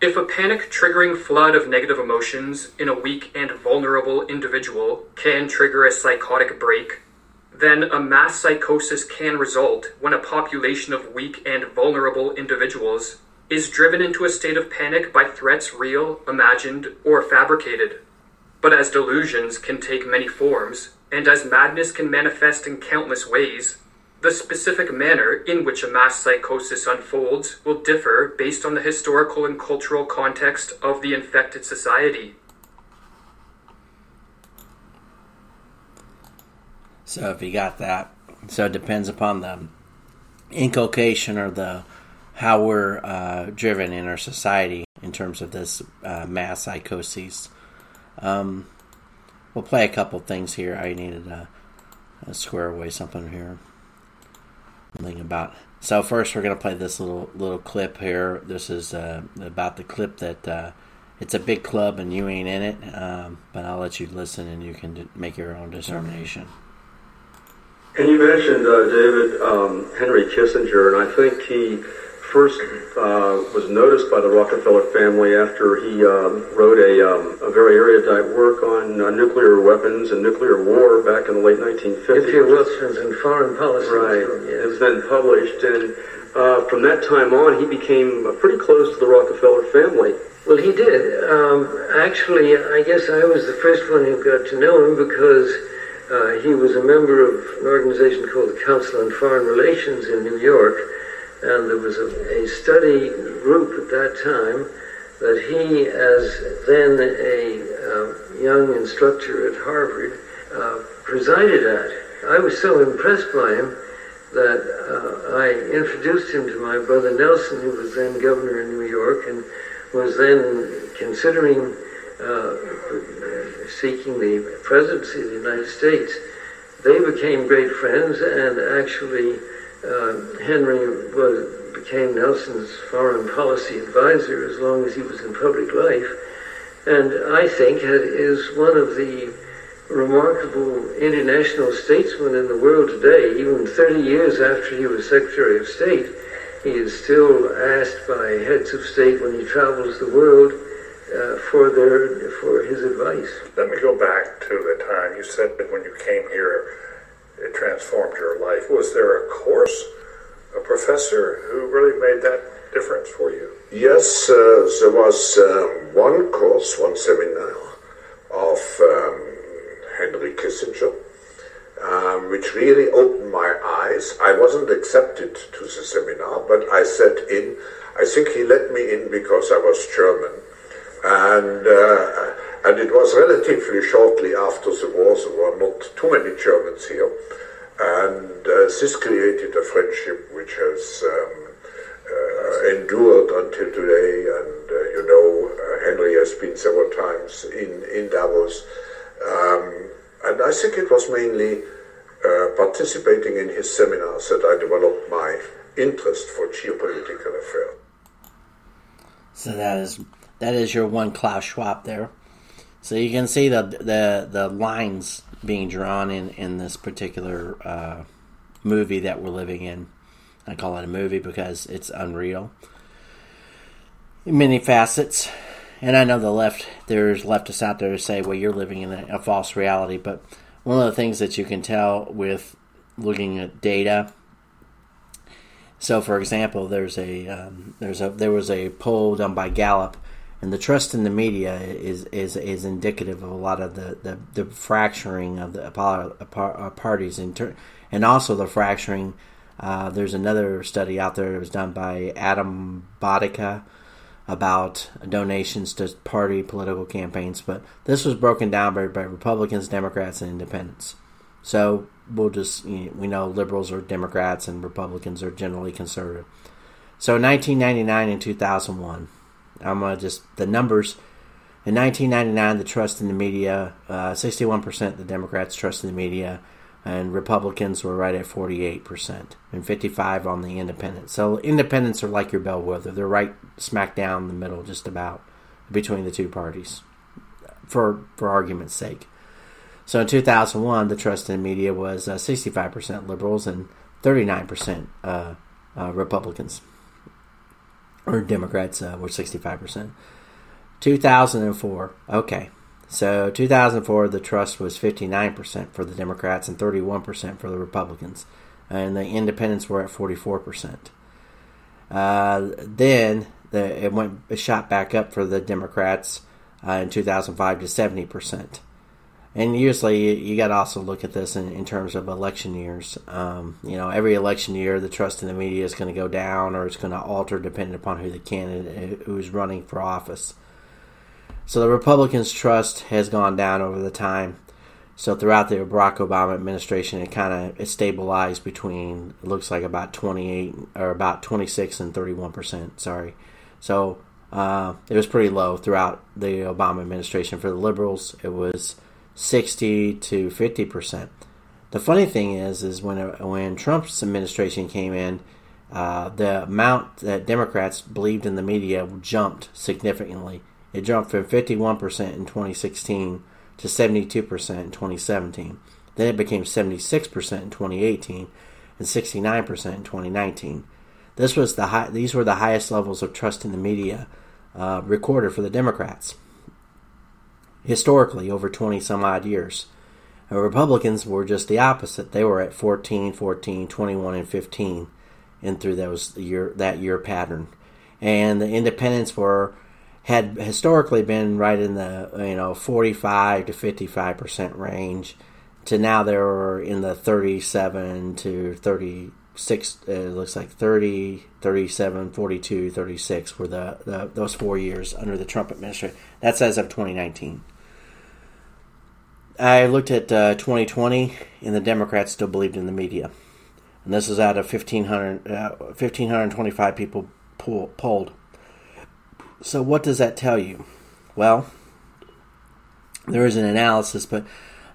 if a panic triggering flood of negative emotions in a weak and vulnerable individual can trigger a psychotic break, then a mass psychosis can result when a population of weak and vulnerable individuals is driven into a state of panic by threats real, imagined, or fabricated. But as delusions can take many forms, and as madness can manifest in countless ways, the specific manner in which a mass psychosis unfolds will differ based on the historical and cultural context of the infected society. So, if you got that, so it depends upon the inculcation or the how we're uh, driven in our society in terms of this uh, mass psychosis. Um, we'll play a couple things here. I needed to uh, square away something here something about. So first, we're going to play this little little clip here. This is uh, about the clip that uh, it's a big club and you ain't in it. Um, but I'll let you listen and you can make your own determination. And you mentioned uh, David um, Henry Kissinger, and I think he first uh, was noticed by the Rockefeller family after he um, wrote a, um, a very erudite work on uh, nuclear weapons and nuclear war back in the late 1950s. Nuclear weapons and foreign policy. Right. It was then published, and uh, from that time on, he became uh, pretty close to the Rockefeller family. Well, he did. Um, actually, I guess I was the first one who got to know him because uh, he was a member of an organization called the Council on Foreign Relations in New York, and there was a, a study group at that time that he, as then a uh, young instructor at Harvard, uh, presided at. I was so impressed by him that uh, I introduced him to my brother Nelson, who was then governor in New York and was then considering uh, seeking the presidency of the United States. They became great friends, and actually, uh, Henry was, became Nelson's foreign policy advisor as long as he was in public life. And I think is one of the remarkable international statesmen in the world today, even 30 years after he was Secretary of State. He is still asked by heads of state when he travels the world uh, for their for his advice. Let me go back to the time you said that when you came here, it transformed your life. Was there a course, a professor who really made that difference for you? Yes, uh, there was um, one course, one seminar of um, Henry Kissinger, um, which really opened my eyes. I wasn't accepted to the seminar, but I sat in. I think he let me in because I was German. And, uh, and it was relatively shortly after the war, there were not too many Germans here. And uh, this created a friendship which has um, uh, endured until today. And uh, you know, uh, Henry has been several times in, in Davos. Um, and I think it was mainly uh, participating in his seminars that I developed my interest for geopolitical affairs. So that is that is your one Klaus Schwab there. So you can see the the the lines being drawn in in this particular uh, movie that we're living in. I call it a movie because it's unreal. Many facets and I know the left there's leftists out there to say, well, you're living in a, a false reality. But one of the things that you can tell with looking at data. So, for example, there's a um, there's a there was a poll done by Gallup, and the trust in the media is is is indicative of a lot of the the, the fracturing of the uh, parties in ter- and also the fracturing. Uh, there's another study out there that was done by Adam Boddicker about donations to party political campaigns, but this was broken down by, by Republicans, Democrats, and Independents. So we'll just you know, we know liberals are Democrats and Republicans are generally conservative. So 1999 and 2001, I'm gonna just the numbers. In 1999, the trust in the media, uh, 61% the Democrats trust in the media, and Republicans were right at 48% and 55 on the independents. So independents are like your bellwether. They're right smack down the middle just about between the two parties for for argument's sake. So in 2001, the trust in the media was uh, 65% liberals and 39% uh, uh, Republicans. Or Democrats uh, were 65%. 2004, okay. So 2004, the trust was 59% for the Democrats and 31% for the Republicans, and the Independents were at 44%. Uh, then the, it went it shot back up for the Democrats uh, in 2005 to 70%. And usually, you got to also look at this in, in terms of election years. Um, you know, every election year, the trust in the media is going to go down or it's going to alter depending upon who the candidate who's running for office. So the Republicans' trust has gone down over the time. So throughout the Barack Obama administration, it kind of it stabilized between it looks like about 28 or about 26 and 31 percent. Sorry, so uh, it was pretty low throughout the Obama administration. For the liberals, it was 60 to 50 percent. The funny thing is, is when when Trump's administration came in, uh, the amount that Democrats believed in the media jumped significantly. It jumped from 51% in 2016 to 72% in 2017. Then it became 76% in 2018 and 69% in 2019. This was the high, these were the highest levels of trust in the media uh, recorded for the Democrats historically over 20 some odd years. Republicans were just the opposite. They were at 14, 14, 21, and 15 in through those year that year pattern, and the independents were had historically been right in the you know 45 to 55 percent range to now they're in the 37 to 36 uh, it looks like 30 37 42 36 were the, the those four years under the trump administration that's as of 2019 i looked at uh, 2020 and the democrats still believed in the media and this is out of 1500 uh, 1525 people polled so, what does that tell you? Well, there is an analysis, but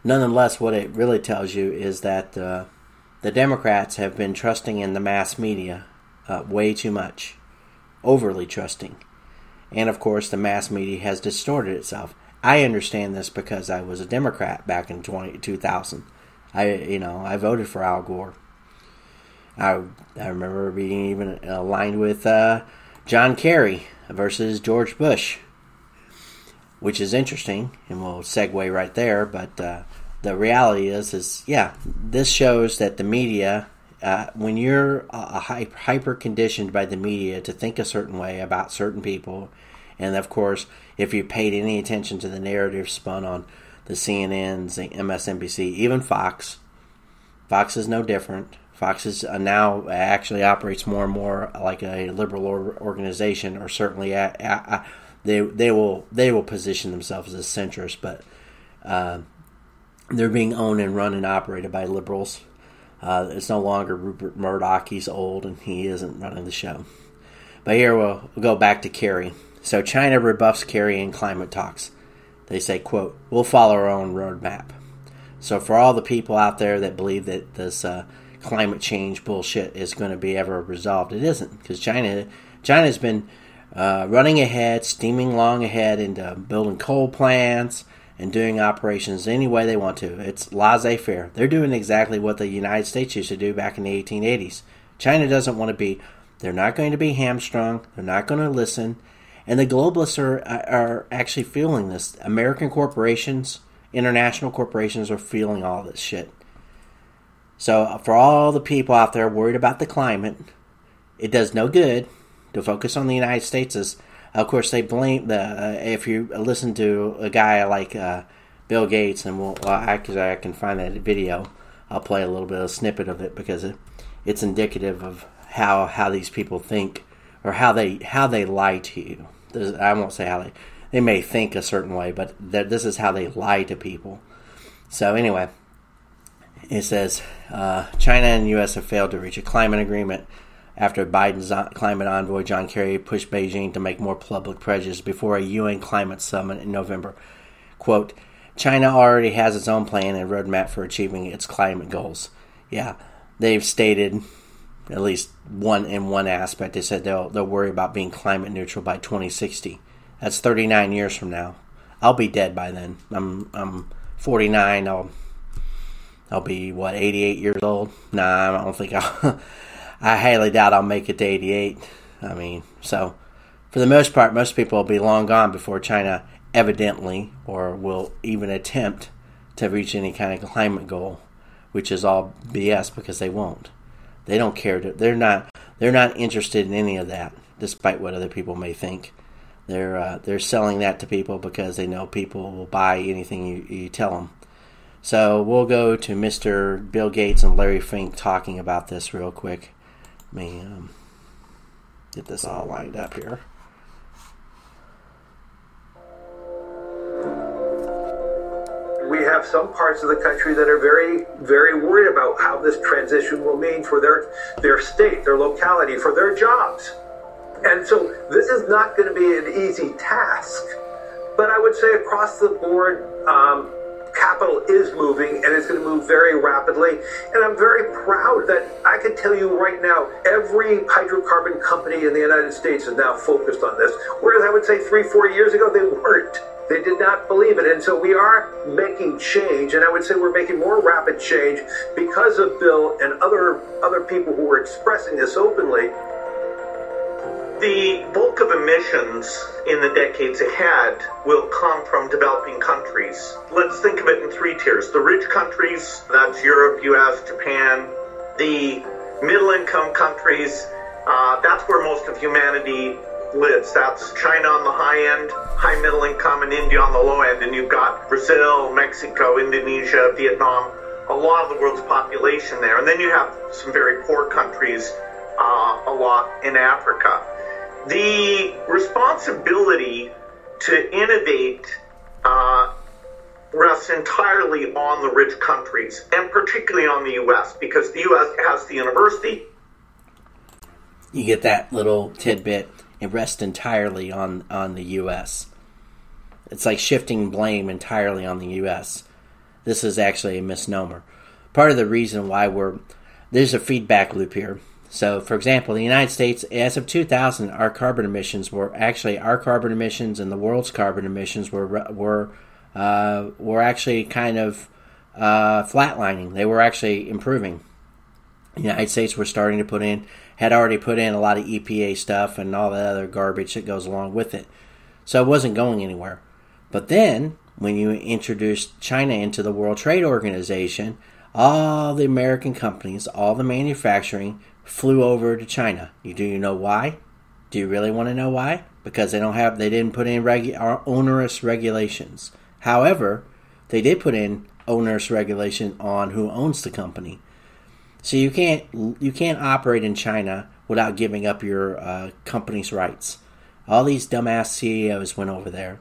nonetheless, what it really tells you is that uh, the Democrats have been trusting in the mass media uh, way too much, overly trusting. And of course, the mass media has distorted itself. I understand this because I was a Democrat back in 20, 2000. I, you know, I voted for Al Gore. I, I remember being even aligned with uh, John Kerry versus George Bush, which is interesting, and we'll segue right there. But uh, the reality is, is yeah, this shows that the media, uh, when you're uh, hyper conditioned by the media to think a certain way about certain people, and of course, if you paid any attention to the narrative spun on the CNNs, the MSNBC, even Fox, Fox is no different. Fox is uh, now actually operates more and more like a liberal organization, or certainly they they will they will position themselves as centrist, but uh, they're being owned and run and operated by liberals. Uh, it's no longer Rupert Murdoch; he's old and he isn't running the show. But here we'll, we'll go back to Kerry. So China rebuffs Kerry in climate talks. They say, "quote We'll follow our own roadmap." So for all the people out there that believe that this uh, climate change bullshit is going to be ever resolved. It isn't because China China's been uh, running ahead, steaming long ahead into building coal plants and doing operations any way they want to. It's laissez-faire. They're doing exactly what the United States used to do back in the 1880s. China doesn't want to be. They're not going to be hamstrung. They're not going to listen. And the globalists are are actually feeling this. American corporations, international corporations are feeling all this shit. So, for all the people out there worried about the climate, it does no good to focus on the United States. As of course, they blame the. Uh, if you listen to a guy like uh, Bill Gates, and we'll, well, actually, I can find that video. I'll play a little bit of a snippet of it because it, it's indicative of how how these people think or how they how they lie to you. I won't say how they they may think a certain way, but this is how they lie to people. So anyway, it says uh, China and U.S. have failed to reach a climate agreement after Biden's climate envoy John Kerry pushed Beijing to make more public pledges before a UN climate summit in November. Quote, China already has its own plan and roadmap for achieving its climate goals. Yeah, they've stated at least one in one aspect. They said they'll they'll worry about being climate neutral by 2060. That's 39 years from now. I'll be dead by then. I'm I'm 49. I'll I'll be what 88 years old. Nah, I don't think I'll. I highly doubt I'll make it to 88. I mean, so for the most part, most people will be long gone before China evidently or will even attempt to reach any kind of climate goal, which is all BS because they won't. They don't care. To, they're not. They're not interested in any of that, despite what other people may think. They're uh, they're selling that to people because they know people will buy anything you, you tell them. So we'll go to Mr. Bill Gates and Larry Fink talking about this real quick. Let me um, get this all lined up here. We have some parts of the country that are very, very worried about how this transition will mean for their their state, their locality, for their jobs. And so this is not going to be an easy task. But I would say across the board, um, capital is moving and it's going to move very rapidly. And I'm very proud that I can tell you right now, every hydrocarbon company in the United States is now focused on this. Whereas I would say three, four years ago, they weren't. They did not believe it. And so we are making change. And I would say we're making more rapid change because of Bill and other, other people who are expressing this openly. The bulk of emissions in the decades ahead will come from developing countries. Let's think of it in three tiers. The rich countries, that's Europe, US, Japan. The middle income countries. Uh, that's where most of humanity lives. That's China on the high end, high middle income, and India on the low end. And you've got Brazil, Mexico, Indonesia, Vietnam, a lot of the world's population there. And then you have some very poor countries, uh, a lot in Africa. The responsibility to innovate uh, rests entirely on the rich countries, and particularly on the U.S., because the U.S. has the university. You get that little tidbit. It rests entirely on, on the U.S. It's like shifting blame entirely on the U.S. This is actually a misnomer. Part of the reason why we're there's a feedback loop here. So, for example, the United States, as of 2000, our carbon emissions were actually our carbon emissions and the world's carbon emissions were were uh, were actually kind of uh, flatlining. They were actually improving. The United States were starting to put in, had already put in a lot of EPA stuff and all that other garbage that goes along with it. So it wasn't going anywhere. But then, when you introduced China into the World Trade Organization, all the American companies, all the manufacturing flew over to China. You do you know why? Do you really want to know why? Because they don't have they didn't put in regu- uh, onerous regulations. However, they did put in onerous regulation on who owns the company. So you can't you can't operate in China without giving up your uh, company's rights. All these dumbass CEOs went over there,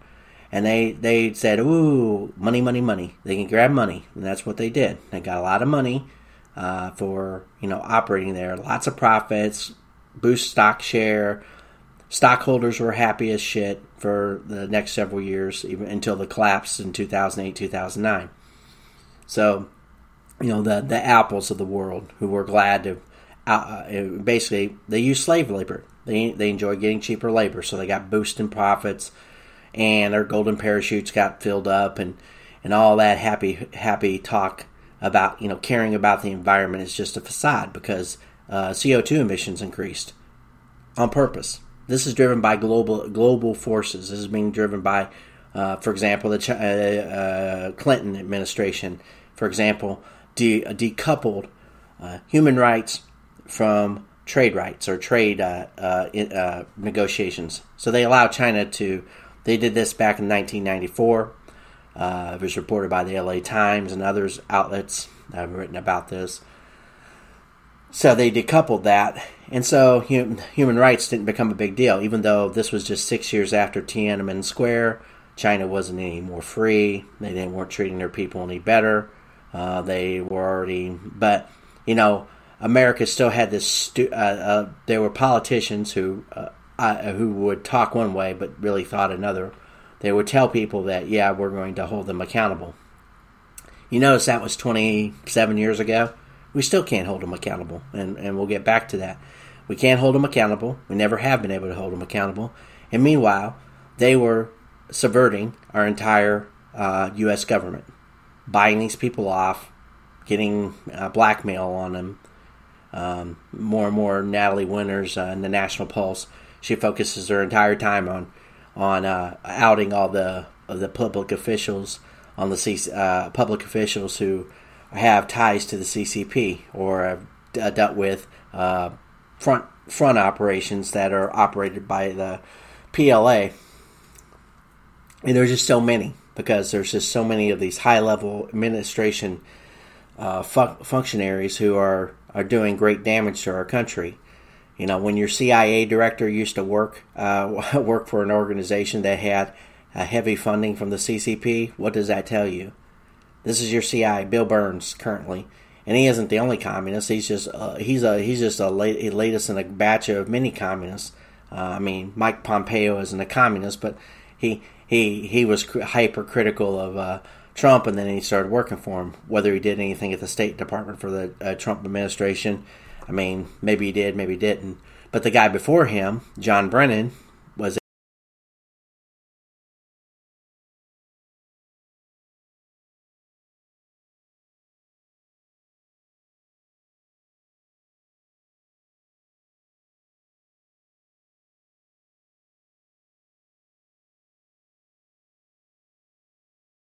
and they they said, "Ooh, money, money, money." They can grab money, and that's what they did. They got a lot of money uh, for you know operating there, lots of profits, boost stock share, stockholders were happy as shit for the next several years, even until the collapse in 2008, 2009. So, you know, the the apples of the world who were glad to, uh, uh, basically, they use slave labor. They they enjoy getting cheaper labor, so they got boosting profits, and their golden parachutes got filled up, and and all that happy happy talk about you know caring about the environment is just a facade because uh, CO2 emissions increased on purpose. This is driven by global global forces. This is being driven by, uh, for example, the uh, uh, Clinton administration, for example, de- decoupled uh, human rights from trade rights or trade uh, in, negotiations. So they allowed China to. They did this back in 1994. it was reported by the LA Times and others outlets that have written about this. So they decoupled that, and so human rights didn't become a big deal, even though this was just six years after Tiananmen Square. China wasn't any more free. They didn't weren't treating their people any better. Uh, they were already, but you know, America still had this. Stu- uh, uh, there were politicians who uh, uh, who would talk one way but really thought another. They would tell people that yeah, we're going to hold them accountable. You notice that was 27 years ago we still can't hold them accountable, and, and we'll get back to that. We can't hold them accountable. We never have been able to hold them accountable. And meanwhile, they were subverting our entire uh, U.S. government, buying these people off, getting uh, blackmail on them. Um, more and more, Natalie Winters uh, in the National Pulse, she focuses her entire time on on uh, outing all the the public officials on the uh, public officials who have ties to the CCP or have uh, dealt with uh, front front operations that are operated by the PLA. And there's just so many because there's just so many of these high level administration uh, fu- functionaries who are are doing great damage to our country. You know, when your CIA director used to work uh, work for an organization that had heavy funding from the CCP, what does that tell you? This is your CI, Bill Burns, currently, and he isn't the only communist. He's just uh, he's a he's just a, late, a latest in a batch of many communists. Uh, I mean, Mike Pompeo isn't a communist, but he he he was hypercritical of uh, Trump, and then he started working for him. Whether he did anything at the State Department for the uh, Trump administration, I mean, maybe he did, maybe he didn't. But the guy before him, John Brennan,